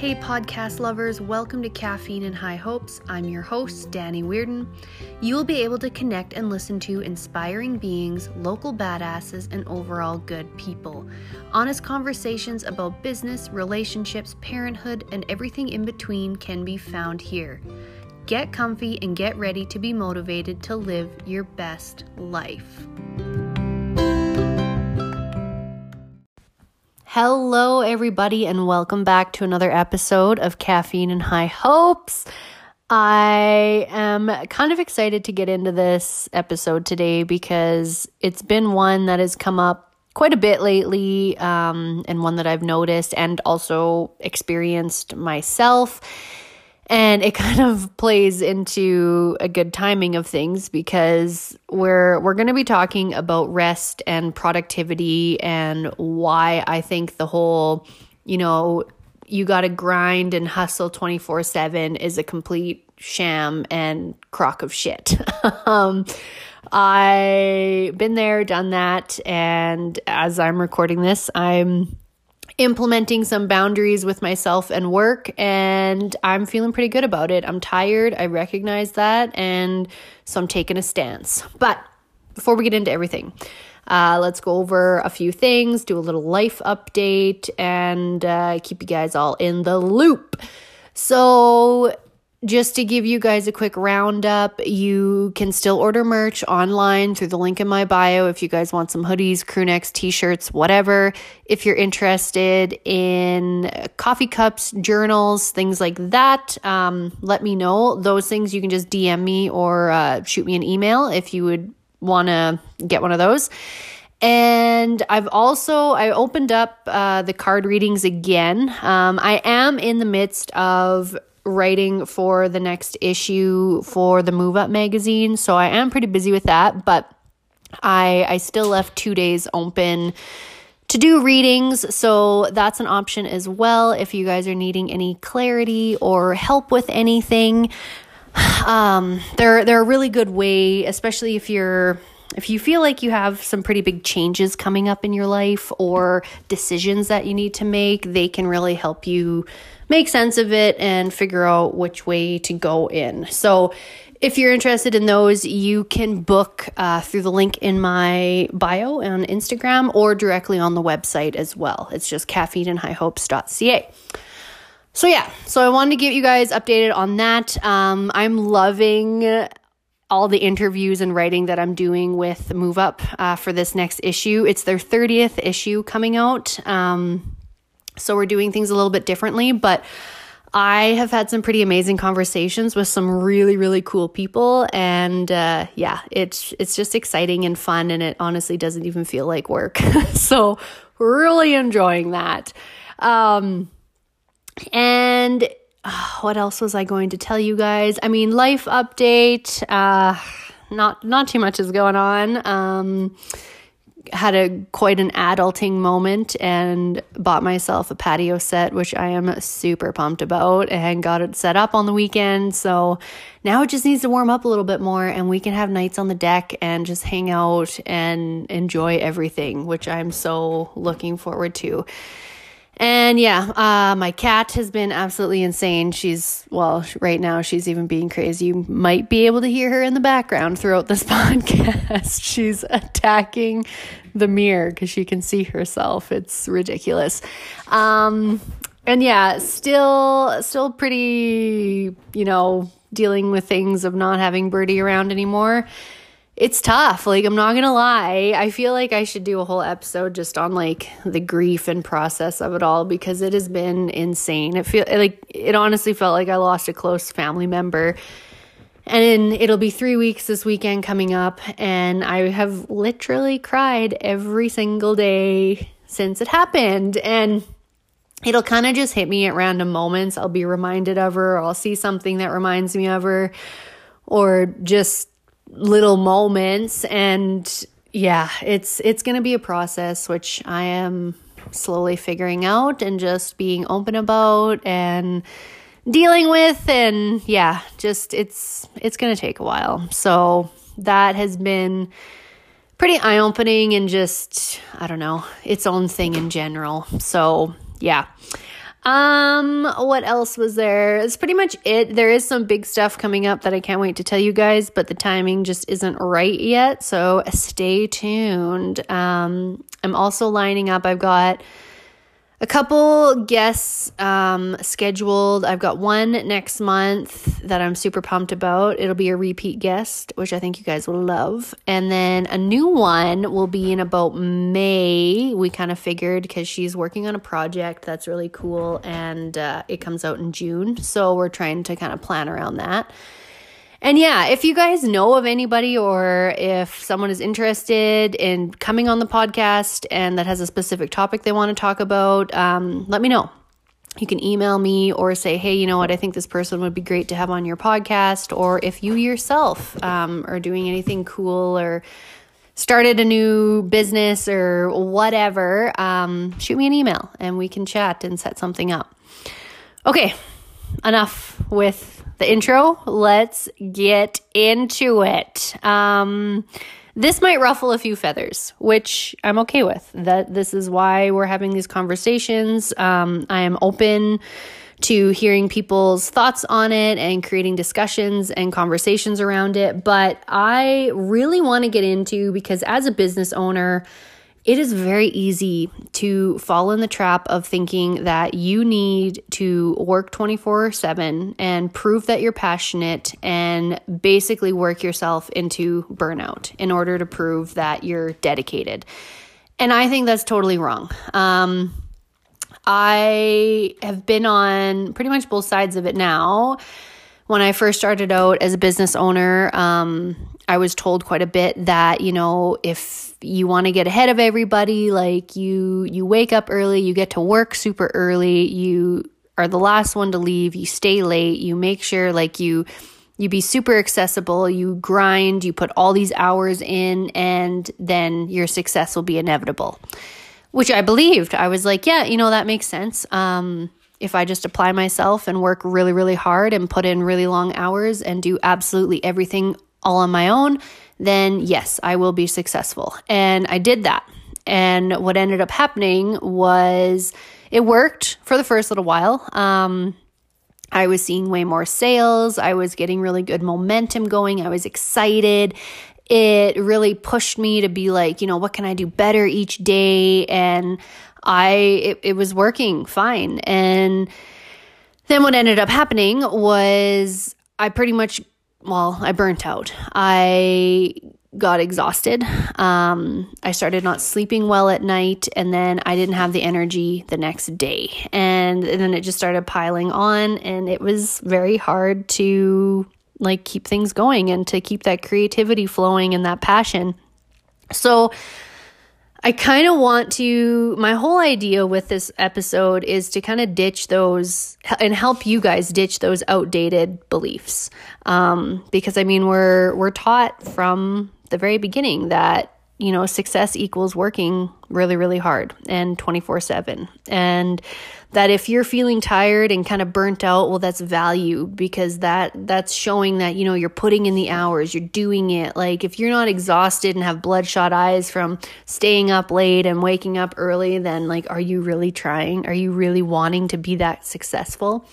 Hey, podcast lovers, welcome to Caffeine and High Hopes. I'm your host, Danny Weirden. You will be able to connect and listen to inspiring beings, local badasses, and overall good people. Honest conversations about business, relationships, parenthood, and everything in between can be found here. Get comfy and get ready to be motivated to live your best life. Hello, everybody, and welcome back to another episode of Caffeine and High Hopes. I am kind of excited to get into this episode today because it's been one that has come up quite a bit lately, um, and one that I've noticed and also experienced myself and it kind of plays into a good timing of things because we're we're going to be talking about rest and productivity and why I think the whole you know you got to grind and hustle 24/7 is a complete sham and crock of shit. um I been there, done that, and as I'm recording this, I'm implementing some boundaries with myself and work, and I'm feeling pretty good about it. I'm tired, I recognize that, and so I'm taking a stance. But before we get into everything, uh, let's go over a few things, do a little life update, and uh, keep you guys all in the loop. So, just to give you guys a quick roundup, you can still order merch online through the link in my bio if you guys want some hoodies, crew necks, t shirts, whatever. If you're interested in coffee cups, journals, things like that, um, let me know. Those things you can just DM me or uh, shoot me an email if you would want to get one of those. And I've also I opened up uh, the card readings again. Um, I am in the midst of writing for the next issue for the Move Up magazine, so I am pretty busy with that, but I I still left 2 days open to do readings, so that's an option as well if you guys are needing any clarity or help with anything. Um, they're they're a really good way, especially if you're if you feel like you have some pretty big changes coming up in your life or decisions that you need to make, they can really help you make sense of it and figure out which way to go in. So, if you're interested in those, you can book uh, through the link in my bio on Instagram or directly on the website as well. It's just caffeineandhighhopes.ca. So, yeah, so I wanted to get you guys updated on that. Um, I'm loving all the interviews and writing that I'm doing with Move Up uh, for this next issue. It's their 30th issue coming out. Um, so we're doing things a little bit differently, but I have had some pretty amazing conversations with some really really cool people and uh, yeah, it's it's just exciting and fun and it honestly doesn't even feel like work. so really enjoying that. Um, and uh, what else was I going to tell you guys? I mean, life update. Uh, not not too much is going on. Um, had a quite an adulting moment and bought myself a patio set which I am super pumped about and got it set up on the weekend so now it just needs to warm up a little bit more and we can have nights on the deck and just hang out and enjoy everything which I'm so looking forward to and yeah, uh, my cat has been absolutely insane. She's, well, right now she's even being crazy. You might be able to hear her in the background throughout this podcast. she's attacking the mirror because she can see herself. It's ridiculous. Um, and yeah, still, still pretty, you know, dealing with things of not having Birdie around anymore it's tough. Like, I'm not gonna lie. I feel like I should do a whole episode just on like the grief and process of it all because it has been insane. It feel like it honestly felt like I lost a close family member. And it'll be three weeks this weekend coming up, and I have literally cried every single day since it happened. And it'll kind of just hit me at random moments. I'll be reminded of her, I'll see something that reminds me of her, or just little moments and yeah, it's it's going to be a process which I am slowly figuring out and just being open about and dealing with and yeah, just it's it's going to take a while. So that has been pretty eye-opening and just I don't know, its own thing in general. So, yeah. Um, what else was there? It's pretty much it. There is some big stuff coming up that I can't wait to tell you guys, but the timing just isn't right yet. So stay tuned. Um, I'm also lining up. I've got a couple guests um, scheduled. I've got one next month that I'm super pumped about. It'll be a repeat guest, which I think you guys will love. And then a new one will be in about May. We kind of figured because she's working on a project that's really cool and uh, it comes out in June. So we're trying to kind of plan around that. And yeah, if you guys know of anybody or if someone is interested in coming on the podcast and that has a specific topic they want to talk about, um, let me know. You can email me or say, hey, you know what, I think this person would be great to have on your podcast. Or if you yourself um, are doing anything cool or started a new business or whatever, um, shoot me an email and we can chat and set something up. Okay, enough with the intro. Let's get into it. Um, this might ruffle a few feathers, which I'm okay with. That this is why we're having these conversations. Um, I am open to hearing people's thoughts on it and creating discussions and conversations around it. But I really want to get into because as a business owner, it is very easy to fall in the trap of thinking that you need to work 24 7 and prove that you're passionate and basically work yourself into burnout in order to prove that you're dedicated. And I think that's totally wrong. Um, I have been on pretty much both sides of it now. When I first started out as a business owner, um, I was told quite a bit that, you know, if you want to get ahead of everybody, like you you wake up early, you get to work super early, you are the last one to leave, you stay late, you make sure like you you be super accessible, you grind, you put all these hours in and then your success will be inevitable. Which I believed. I was like, yeah, you know, that makes sense. Um if I just apply myself and work really, really hard and put in really long hours and do absolutely everything all on my own, then yes, I will be successful. And I did that. And what ended up happening was it worked for the first little while. Um, I was seeing way more sales. I was getting really good momentum going. I was excited. It really pushed me to be like, you know, what can I do better each day? And I, it, it was working fine. And then what ended up happening was I pretty much well, I burnt out. I got exhausted. Um, I started not sleeping well at night, and then I didn't have the energy the next day. And, and then it just started piling on, and it was very hard to like keep things going and to keep that creativity flowing and that passion. So, I kind of want to, my whole idea with this episode is to kind of ditch those and help you guys ditch those outdated beliefs. Um, because I mean, we're, we're taught from the very beginning that, you know, success equals working really, really hard and 24 7. And, that if you're feeling tired and kind of burnt out well that's value because that that's showing that you know you're putting in the hours you're doing it. Like if you're not exhausted and have bloodshot eyes from staying up late and waking up early then like are you really trying? Are you really wanting to be that successful?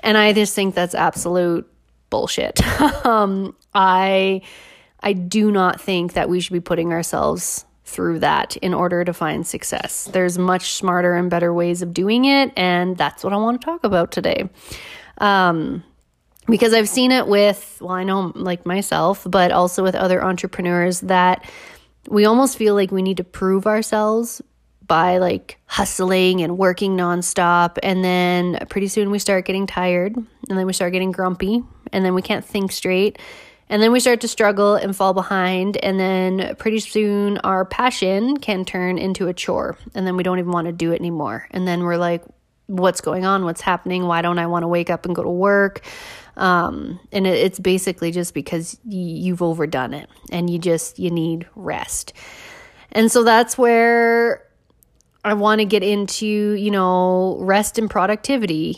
And i just think that's absolute bullshit. Um i i do not think that we should be putting ourselves through that in order to find success. There's much smarter and better ways of doing it, and that's what I want to talk about today. Um, because I've seen it with, well, I know like myself, but also with other entrepreneurs that we almost feel like we need to prove ourselves by like hustling and working nonstop. And then pretty soon we start getting tired, and then we start getting grumpy, and then we can't think straight and then we start to struggle and fall behind. And then pretty soon our passion can turn into a chore. And then we don't even want to do it anymore. And then we're like, what's going on? What's happening? Why don't I want to wake up and go to work? Um, and it, it's basically just because y- you've overdone it and you just, you need rest. And so that's where I want to get into, you know, rest and productivity.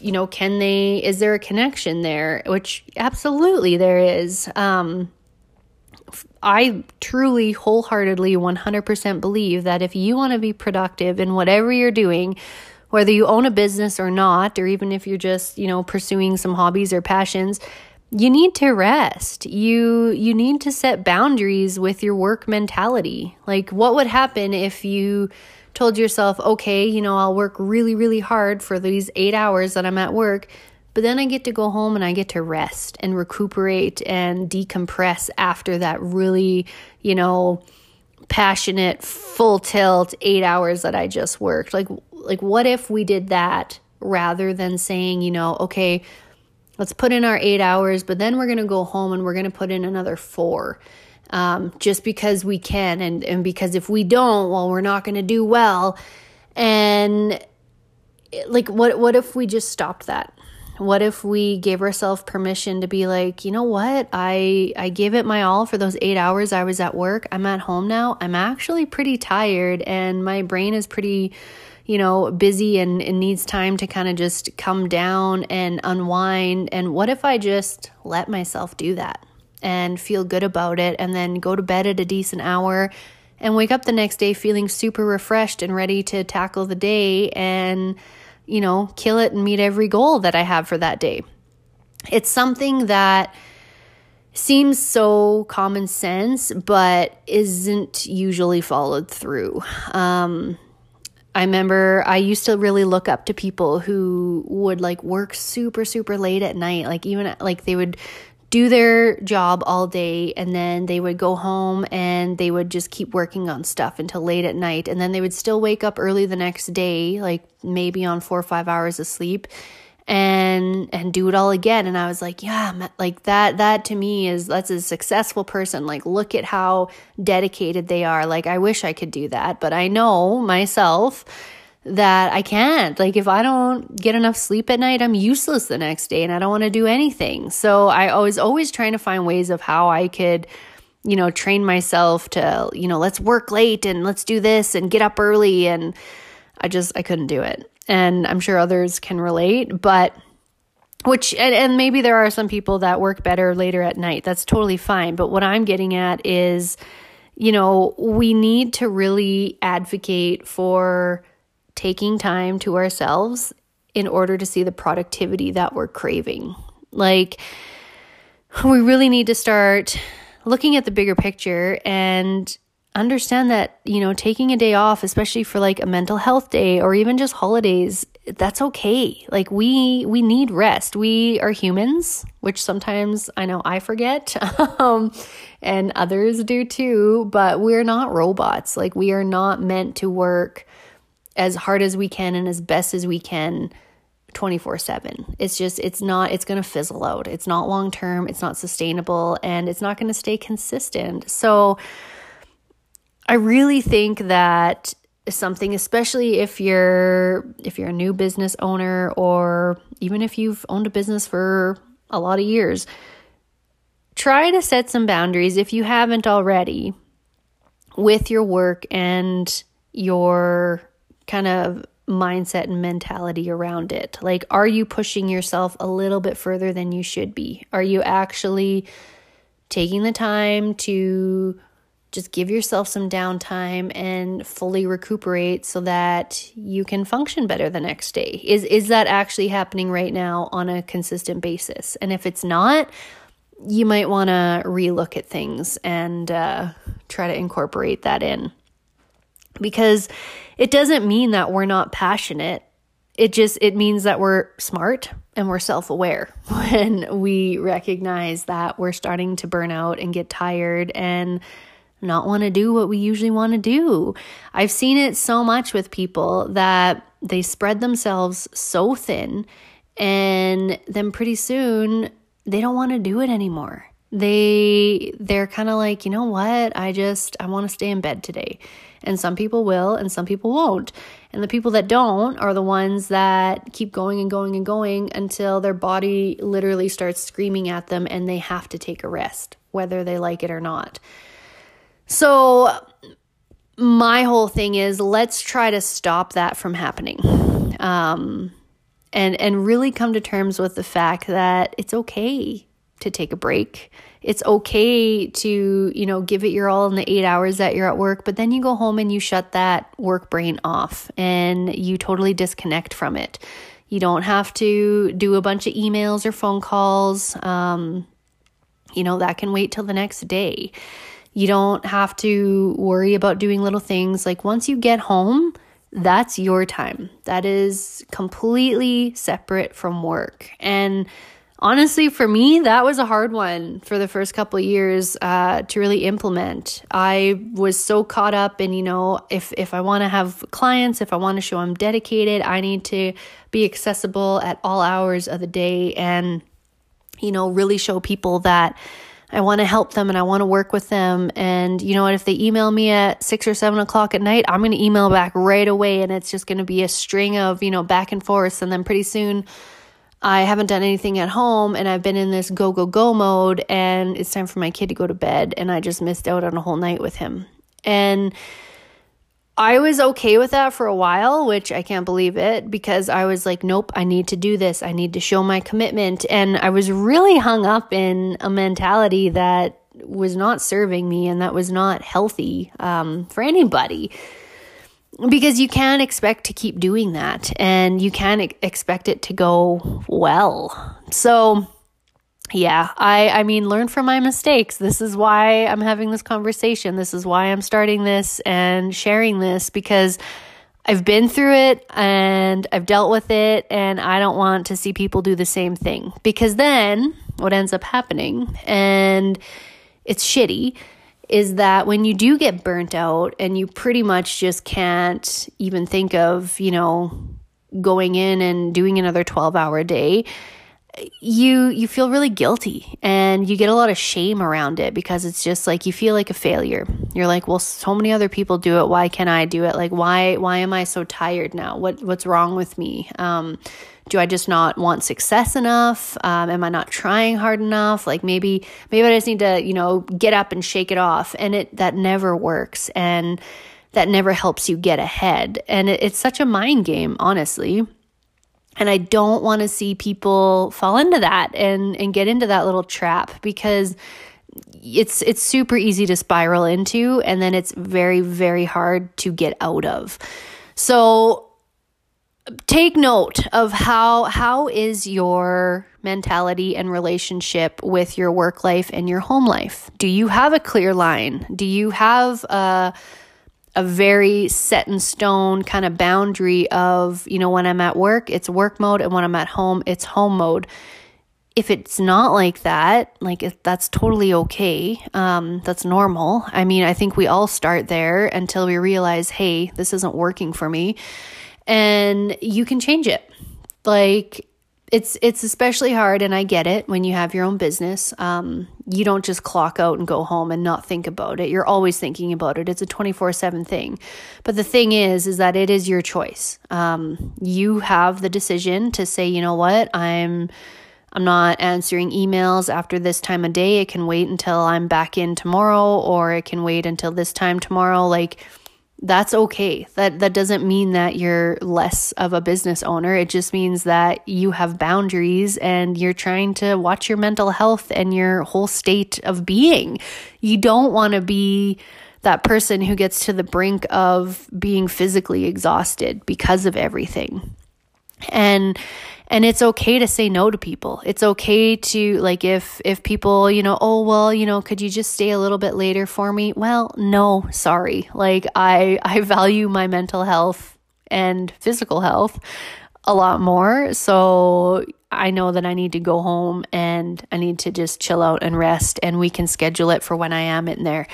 You know, can they, is there a connection there? Which absolutely there is. Um, I truly, wholeheartedly, 100% believe that if you want to be productive in whatever you're doing, whether you own a business or not, or even if you're just, you know, pursuing some hobbies or passions, you need to rest. You you need to set boundaries with your work mentality. Like what would happen if you told yourself, "Okay, you know, I'll work really really hard for these 8 hours that I'm at work, but then I get to go home and I get to rest and recuperate and decompress after that really, you know, passionate full tilt 8 hours that I just worked." Like like what if we did that rather than saying, you know, okay, let's put in our eight hours, but then we're going to go home and we're going to put in another four. Um, just because we can, and, and because if we don't, well, we're not going to do well. And like, what, what if we just stopped that? What if we gave ourselves permission to be like, you know what? I I gave it my all for those 8 hours I was at work. I'm at home now. I'm actually pretty tired and my brain is pretty you know, busy and, and needs time to kind of just come down and unwind. And what if I just let myself do that and feel good about it and then go to bed at a decent hour and wake up the next day feeling super refreshed and ready to tackle the day and, you know, kill it and meet every goal that I have for that day? It's something that seems so common sense, but isn't usually followed through. Um, I remember I used to really look up to people who would like work super, super late at night. Like, even like they would do their job all day and then they would go home and they would just keep working on stuff until late at night. And then they would still wake up early the next day, like maybe on four or five hours of sleep and and do it all again. And i was like yeah like that that to me is that's a successful person. Like look at how dedicated they are. Like i wish i could do that but i know myself that i can't. Like if i don't get enough sleep at night i'm useless the next day and i don't want to do anything. So i was always trying to find ways of how i could you know train myself to you know let's work late and let's do this and get up early and i just i couldn't do it. And I'm sure others can relate, but which and, and maybe there are some people that work better later at night. That's totally fine, but what I'm getting at is you know, we need to really advocate for taking time to ourselves in order to see the productivity that we're craving. Like, we really need to start looking at the bigger picture and understand that, you know, taking a day off, especially for like a mental health day or even just holidays, that's okay. Like we we need rest. We are humans, which sometimes I know I forget. um, and others do too, but we're not robots. Like we are not meant to work as hard as we can and as best as we can 24/7. It's just it's not it's going to fizzle out. It's not long term, it's not sustainable, and it's not going to stay consistent. So I really think that something especially if you're if you're a new business owner or even if you've owned a business for a lot of years try to set some boundaries if you haven't already with your work and your kind of mindset and mentality around it like are you pushing yourself a little bit further than you should be are you actually taking the time to just give yourself some downtime and fully recuperate so that you can function better the next day. Is is that actually happening right now on a consistent basis? And if it's not, you might want to relook at things and uh, try to incorporate that in. Because it doesn't mean that we're not passionate. It just it means that we're smart and we're self-aware when we recognize that we're starting to burn out and get tired and not want to do what we usually want to do. I've seen it so much with people that they spread themselves so thin and then pretty soon they don't want to do it anymore. They they're kind of like, "You know what? I just I want to stay in bed today." And some people will and some people won't. And the people that don't are the ones that keep going and going and going until their body literally starts screaming at them and they have to take a rest, whether they like it or not. So, my whole thing is let's try to stop that from happening. Um, and and really come to terms with the fact that it's okay to take a break. It's okay to, you know, give it your all in the eight hours that you're at work, but then you go home and you shut that work brain off and you totally disconnect from it. You don't have to do a bunch of emails or phone calls. Um, you know, that can wait till the next day. You don't have to worry about doing little things. Like once you get home, that's your time. That is completely separate from work. And honestly, for me, that was a hard one for the first couple years uh, to really implement. I was so caught up in, you know, if if I want to have clients, if I want to show I'm dedicated, I need to be accessible at all hours of the day, and you know, really show people that I want to help them and I want to work with them. And you know what? If they email me at six or seven o'clock at night, I'm going to email back right away. And it's just going to be a string of, you know, back and forth. And then pretty soon I haven't done anything at home and I've been in this go, go, go mode. And it's time for my kid to go to bed. And I just missed out on a whole night with him. And I was okay with that for a while, which I can't believe it because I was like, nope, I need to do this. I need to show my commitment. And I was really hung up in a mentality that was not serving me and that was not healthy um, for anybody. Because you can't expect to keep doing that and you can't expect it to go well. So, yeah, I I mean learn from my mistakes. This is why I'm having this conversation. This is why I'm starting this and sharing this because I've been through it and I've dealt with it and I don't want to see people do the same thing because then what ends up happening and it's shitty is that when you do get burnt out and you pretty much just can't even think of, you know, going in and doing another 12 hour day, you you feel really guilty and you get a lot of shame around it because it's just like you feel like a failure. You're like, well, so many other people do it. Why can't I do it? Like, why why am I so tired now? What what's wrong with me? Um, do I just not want success enough? Um, am I not trying hard enough? Like maybe maybe I just need to you know get up and shake it off. And it that never works and that never helps you get ahead. And it, it's such a mind game, honestly. And I don't want to see people fall into that and and get into that little trap because it's it's super easy to spiral into and then it's very very hard to get out of. So take note of how how is your mentality and relationship with your work life and your home life? Do you have a clear line? Do you have a a very set in stone kind of boundary of, you know, when I'm at work, it's work mode, and when I'm at home, it's home mode. If it's not like that, like that's totally okay. Um, that's normal. I mean, I think we all start there until we realize, hey, this isn't working for me. And you can change it. Like it's it's especially hard and i get it when you have your own business. Um, you don't just clock out and go home and not think about it. You're always thinking about it. It's a 24-7 thing. But the thing is is that it is your choice. Um, you have the decision to say you know what? I'm i'm not answering emails after this time of day. It can wait until i'm back in tomorrow or it can wait until this time tomorrow. Like that's okay. That that doesn't mean that you're less of a business owner. It just means that you have boundaries and you're trying to watch your mental health and your whole state of being. You don't want to be that person who gets to the brink of being physically exhausted because of everything. And and it's okay to say no to people. It's okay to like if if people you know oh well you know could you just stay a little bit later for me? Well no sorry. Like i i value my mental health and physical health a lot more. So i know that i need to go home and i need to just chill out and rest and we can schedule it for when i am in there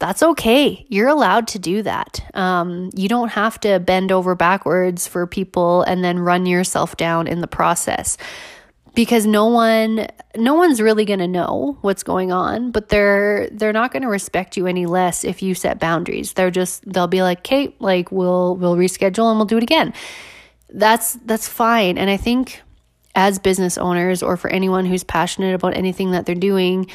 that's okay. You're allowed to do that. Um, you don't have to bend over backwards for people and then run yourself down in the process because no one no one's really going to know what's going on but they're they're not going to respect you any less if you set boundaries they're just they'll be like kate like we'll we'll reschedule and we'll do it again that's that's fine and i think as business owners or for anyone who's passionate about anything that they're doing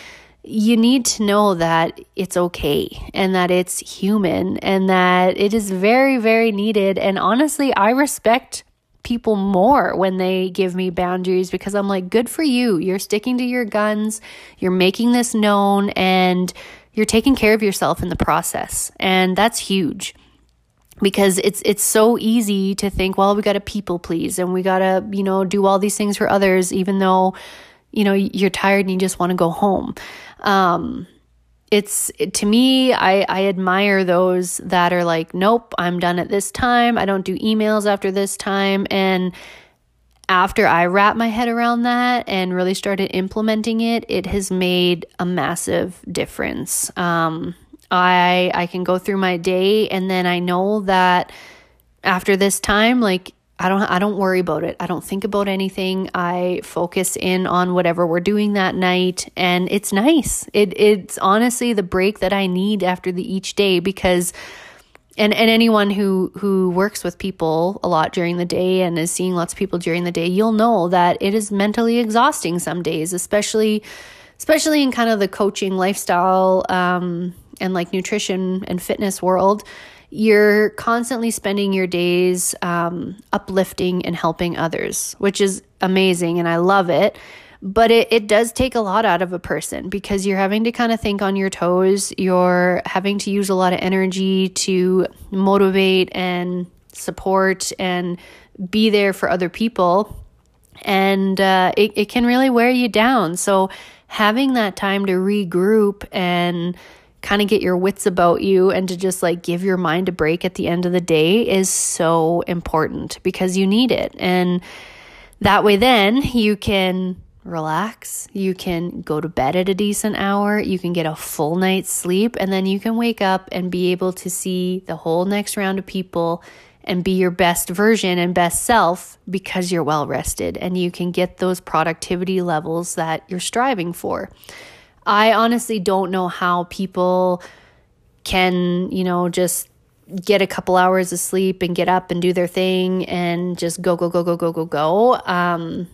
you need to know that it's okay and that it's human and that it is very, very needed. And honestly, I respect people more when they give me boundaries because I'm like, good for you. You're sticking to your guns, you're making this known, and you're taking care of yourself in the process. And that's huge because it's it's so easy to think well we got to people please and we got to you know do all these things for others even though you know you're tired and you just want to go home. Um, it's to me I, I admire those that are like nope i'm done at this time. I don't do emails after this time. And after i wrap my head around that and really started implementing it it has made a massive difference. Um, i i can go through my day and then i know that after this time like I don't I don't worry about it. I don't think about anything. I focus in on whatever we're doing that night and it's nice. It it's honestly the break that I need after the each day because and and anyone who who works with people a lot during the day and is seeing lots of people during the day, you'll know that it is mentally exhausting some days, especially especially in kind of the coaching lifestyle um and like nutrition and fitness world you're constantly spending your days um, uplifting and helping others, which is amazing and I love it. But it, it does take a lot out of a person because you're having to kind of think on your toes. You're having to use a lot of energy to motivate and support and be there for other people. And uh, it, it can really wear you down. So, having that time to regroup and kind of get your wits about you and to just like give your mind a break at the end of the day is so important because you need it. And that way, then you can relax. You can go to bed at a decent hour. You can get a full night's sleep. And then you can wake up and be able to see the whole next round of people and be your best version and best self because you're well rested and you can get those productivity levels that you're striving for. I honestly don't know how people can, you know, just get a couple hours of sleep and get up and do their thing and just go go go go go go go. Um,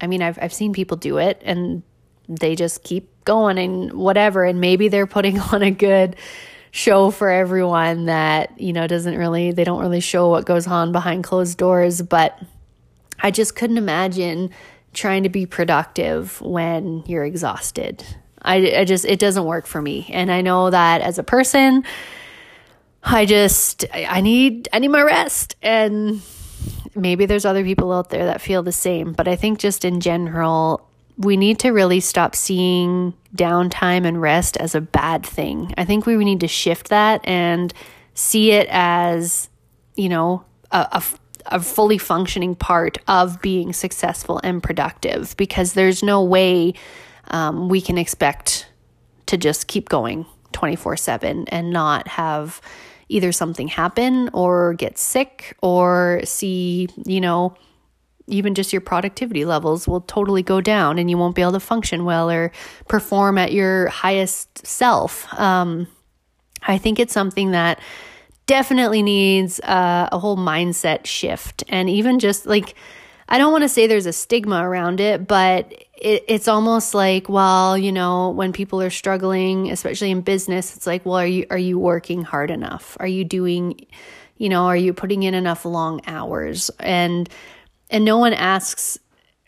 I mean, I've I've seen people do it and they just keep going and whatever and maybe they're putting on a good show for everyone that, you know, doesn't really they don't really show what goes on behind closed doors, but I just couldn't imagine trying to be productive when you're exhausted. I, I just, it doesn't work for me. And I know that as a person, I just, I need, I need my rest. And maybe there's other people out there that feel the same. But I think just in general, we need to really stop seeing downtime and rest as a bad thing. I think we need to shift that and see it as, you know, a, a, a fully functioning part of being successful and productive because there's no way um, we can expect to just keep going 24 7 and not have either something happen or get sick or see, you know, even just your productivity levels will totally go down and you won't be able to function well or perform at your highest self. Um, I think it's something that definitely needs uh, a whole mindset shift and even just like I don't want to say there's a stigma around it, but it, it's almost like, well, you know, when people are struggling, especially in business, it's like, well, are you are you working hard enough? Are you doing, you know, are you putting in enough long hours? And and no one asks,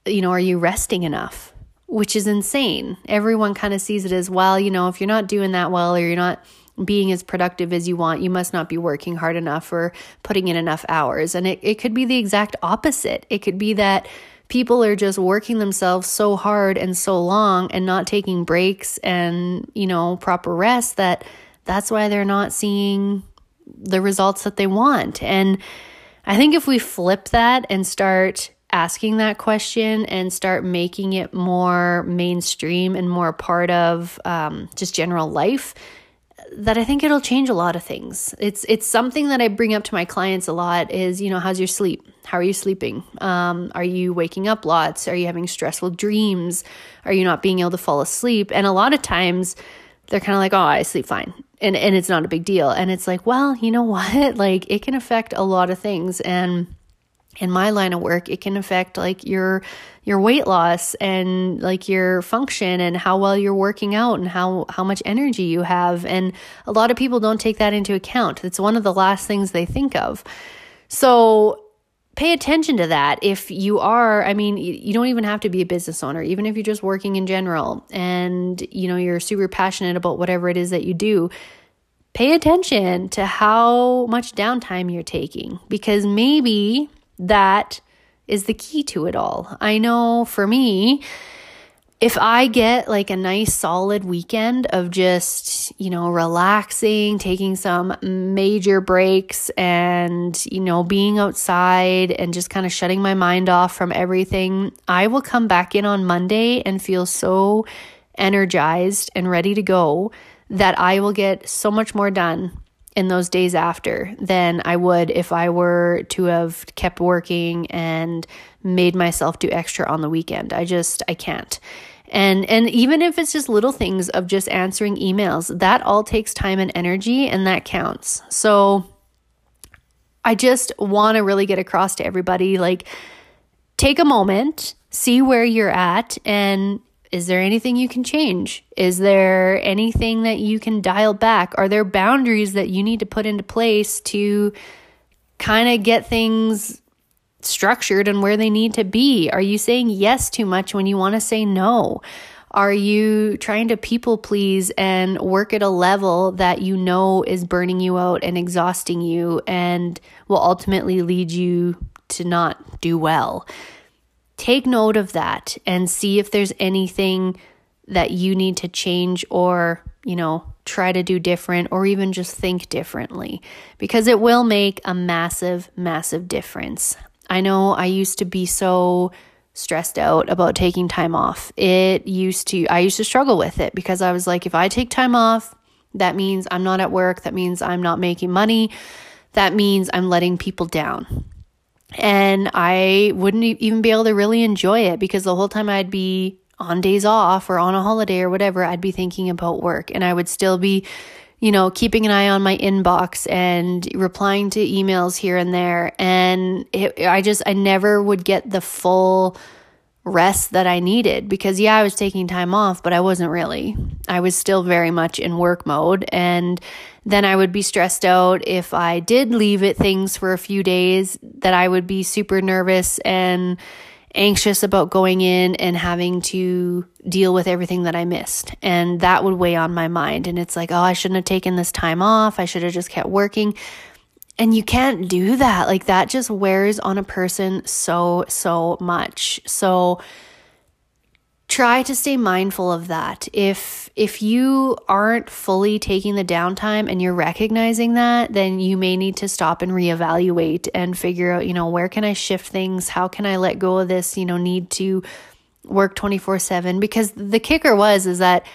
you know, are you resting enough? Which is insane. Everyone kind of sees it as well, you know, if you're not doing that well or you're not being as productive as you want, you must not be working hard enough or putting in enough hours. And it, it could be the exact opposite. It could be that people are just working themselves so hard and so long and not taking breaks and, you know, proper rest that that's why they're not seeing the results that they want. And I think if we flip that and start asking that question and start making it more mainstream and more a part of um, just general life, that I think it'll change a lot of things. It's it's something that I bring up to my clients a lot is, you know, how's your sleep? How are you sleeping? Um, are you waking up lots? Are you having stressful dreams? Are you not being able to fall asleep? And a lot of times they're kind of like, "Oh, I sleep fine." And and it's not a big deal. And it's like, "Well, you know what? Like it can affect a lot of things and in my line of work it can affect like your your weight loss and like your function and how well you're working out and how how much energy you have. And a lot of people don't take that into account. It's one of the last things they think of. So pay attention to that. If you are, I mean, you don't even have to be a business owner, even if you're just working in general and, you know, you're super passionate about whatever it is that you do, pay attention to how much downtime you're taking. Because maybe that is the key to it all. I know for me, if I get like a nice solid weekend of just, you know, relaxing, taking some major breaks and, you know, being outside and just kind of shutting my mind off from everything, I will come back in on Monday and feel so energized and ready to go that I will get so much more done in those days after than I would if I were to have kept working and made myself do extra on the weekend. I just, I can't. And and even if it's just little things of just answering emails, that all takes time and energy and that counts. So I just want to really get across to everybody like take a moment, see where you're at and is there anything you can change? Is there anything that you can dial back? Are there boundaries that you need to put into place to kind of get things structured and where they need to be? Are you saying yes too much when you want to say no? Are you trying to people please and work at a level that you know is burning you out and exhausting you and will ultimately lead you to not do well? Take note of that and see if there's anything that you need to change or, you know, try to do different or even just think differently because it will make a massive, massive difference. I know I used to be so stressed out about taking time off. It used to, I used to struggle with it because I was like, if I take time off, that means I'm not at work. That means I'm not making money. That means I'm letting people down. And I wouldn't even be able to really enjoy it because the whole time I'd be on days off or on a holiday or whatever, I'd be thinking about work and I would still be you know, keeping an eye on my inbox and replying to emails here and there. And it, I just, I never would get the full rest that I needed because, yeah, I was taking time off, but I wasn't really. I was still very much in work mode. And then I would be stressed out if I did leave it things for a few days, that I would be super nervous and, anxious about going in and having to deal with everything that I missed. And that would weigh on my mind. And it's like, oh, I shouldn't have taken this time off. I should have just kept working. And you can't do that. Like that just wears on a person so, so much. So, try to stay mindful of that. If if you aren't fully taking the downtime and you're recognizing that, then you may need to stop and reevaluate and figure out, you know, where can I shift things? How can I let go of this, you know, need to work 24/7 because the kicker was is that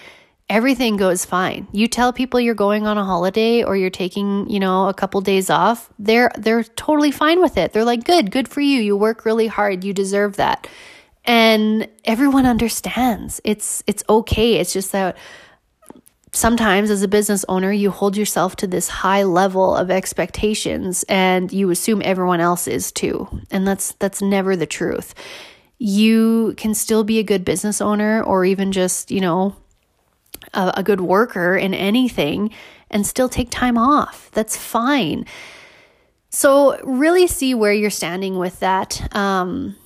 everything goes fine. You tell people you're going on a holiday or you're taking, you know, a couple days off, they're they're totally fine with it. They're like, "Good, good for you. You work really hard. You deserve that." And everyone understands. It's it's okay. It's just that sometimes as a business owner you hold yourself to this high level of expectations and you assume everyone else is too. And that's that's never the truth. You can still be a good business owner or even just you know a, a good worker in anything and still take time off. That's fine. So really see where you're standing with that. Um,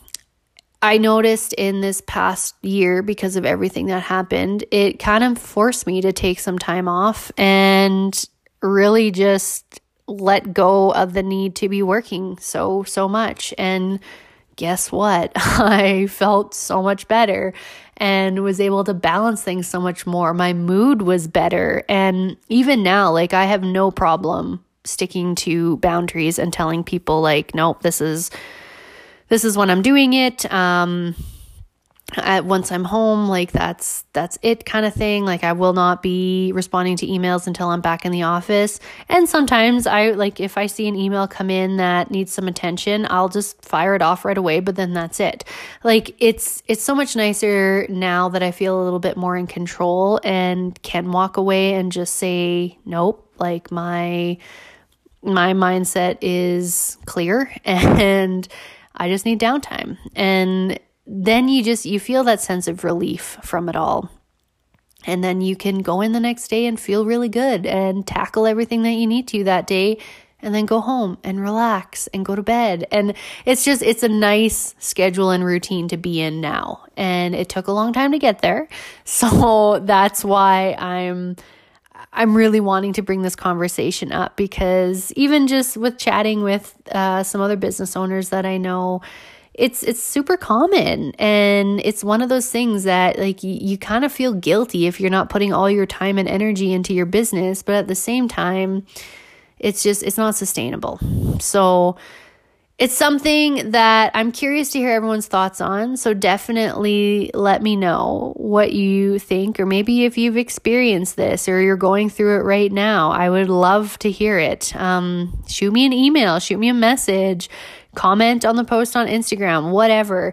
I noticed in this past year, because of everything that happened, it kind of forced me to take some time off and really just let go of the need to be working so, so much. And guess what? I felt so much better and was able to balance things so much more. My mood was better. And even now, like, I have no problem sticking to boundaries and telling people, like, nope, this is this is when I'm doing it. Um, at, once I'm home, like that's that's it kind of thing. Like I will not be responding to emails until I'm back in the office. And sometimes I like if I see an email come in that needs some attention, I'll just fire it off right away, but then that's it. Like it's it's so much nicer now that I feel a little bit more in control and can walk away and just say nope. Like my my mindset is clear and I just need downtime. And then you just you feel that sense of relief from it all. And then you can go in the next day and feel really good and tackle everything that you need to that day and then go home and relax and go to bed. And it's just, it's a nice schedule and routine to be in now. And it took a long time to get there. So that's why I'm. I'm really wanting to bring this conversation up because even just with chatting with uh, some other business owners that I know, it's it's super common. And it's one of those things that like you, you kind of feel guilty if you're not putting all your time and energy into your business but at the same time it's just it's not sustainable. So it's something that I'm curious to hear everyone's thoughts on. So definitely let me know what you think, or maybe if you've experienced this or you're going through it right now. I would love to hear it. Um, shoot me an email, shoot me a message, comment on the post on Instagram, whatever.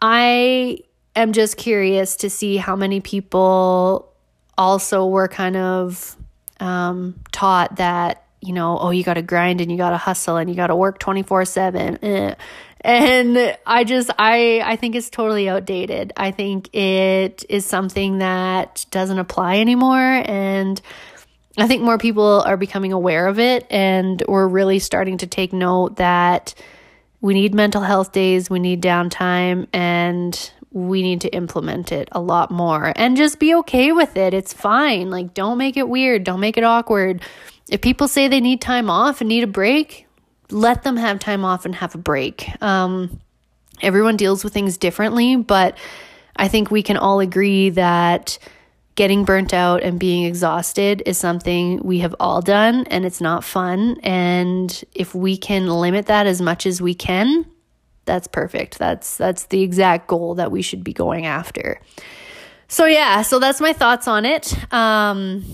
I am just curious to see how many people also were kind of um, taught that, you know, oh, you got to grind and you got to hustle and you got to work 24 7. Eh. And I just, I, I think it's totally outdated. I think it is something that doesn't apply anymore. And I think more people are becoming aware of it and we're really starting to take note that we need mental health days, we need downtime, and we need to implement it a lot more and just be okay with it. It's fine. Like, don't make it weird, don't make it awkward. If people say they need time off and need a break, let them have time off and have a break. Um, everyone deals with things differently, but I think we can all agree that getting burnt out and being exhausted is something we have all done and it's not fun. And if we can limit that as much as we can, that's perfect. That's that's the exact goal that we should be going after. So yeah, so that's my thoughts on it. Um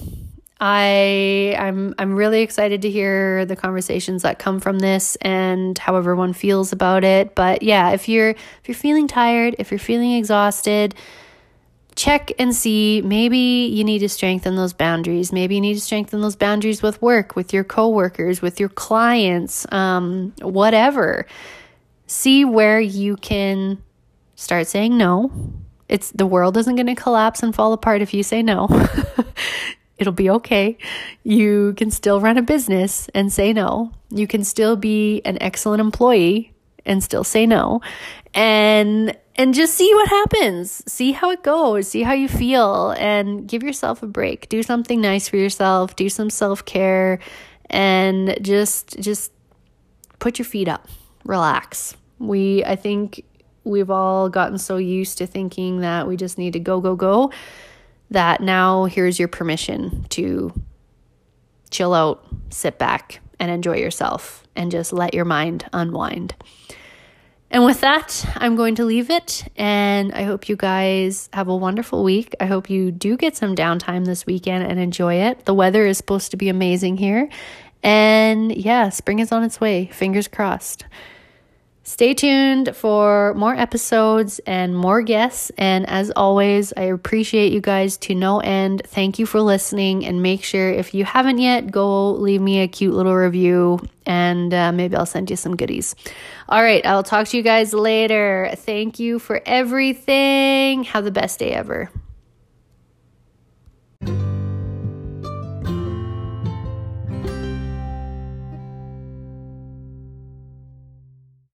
I I'm I'm really excited to hear the conversations that come from this and how everyone feels about it. But yeah, if you're if you're feeling tired, if you're feeling exhausted, check and see. Maybe you need to strengthen those boundaries. Maybe you need to strengthen those boundaries with work with your coworkers with your clients um, whatever. See where you can start saying no. It's the world isn't going to collapse and fall apart if you say no it'll be okay you can still run a business and say no you can still be an excellent employee and still say no and and just see what happens. See how it goes. See how you feel and give yourself a break. Do something nice for yourself. Do some self-care and just just put your feet up. Relax. We I think we've all gotten so used to thinking that we just need to go go go that now here's your permission to chill out, sit back and enjoy yourself and just let your mind unwind. And with that, I'm going to leave it. And I hope you guys have a wonderful week. I hope you do get some downtime this weekend and enjoy it. The weather is supposed to be amazing here. And yeah, spring is on its way. Fingers crossed. Stay tuned for more episodes and more guests. And as always, I appreciate you guys to no end. Thank you for listening. And make sure if you haven't yet, go leave me a cute little review and uh, maybe I'll send you some goodies. All right, I'll talk to you guys later. Thank you for everything. Have the best day ever.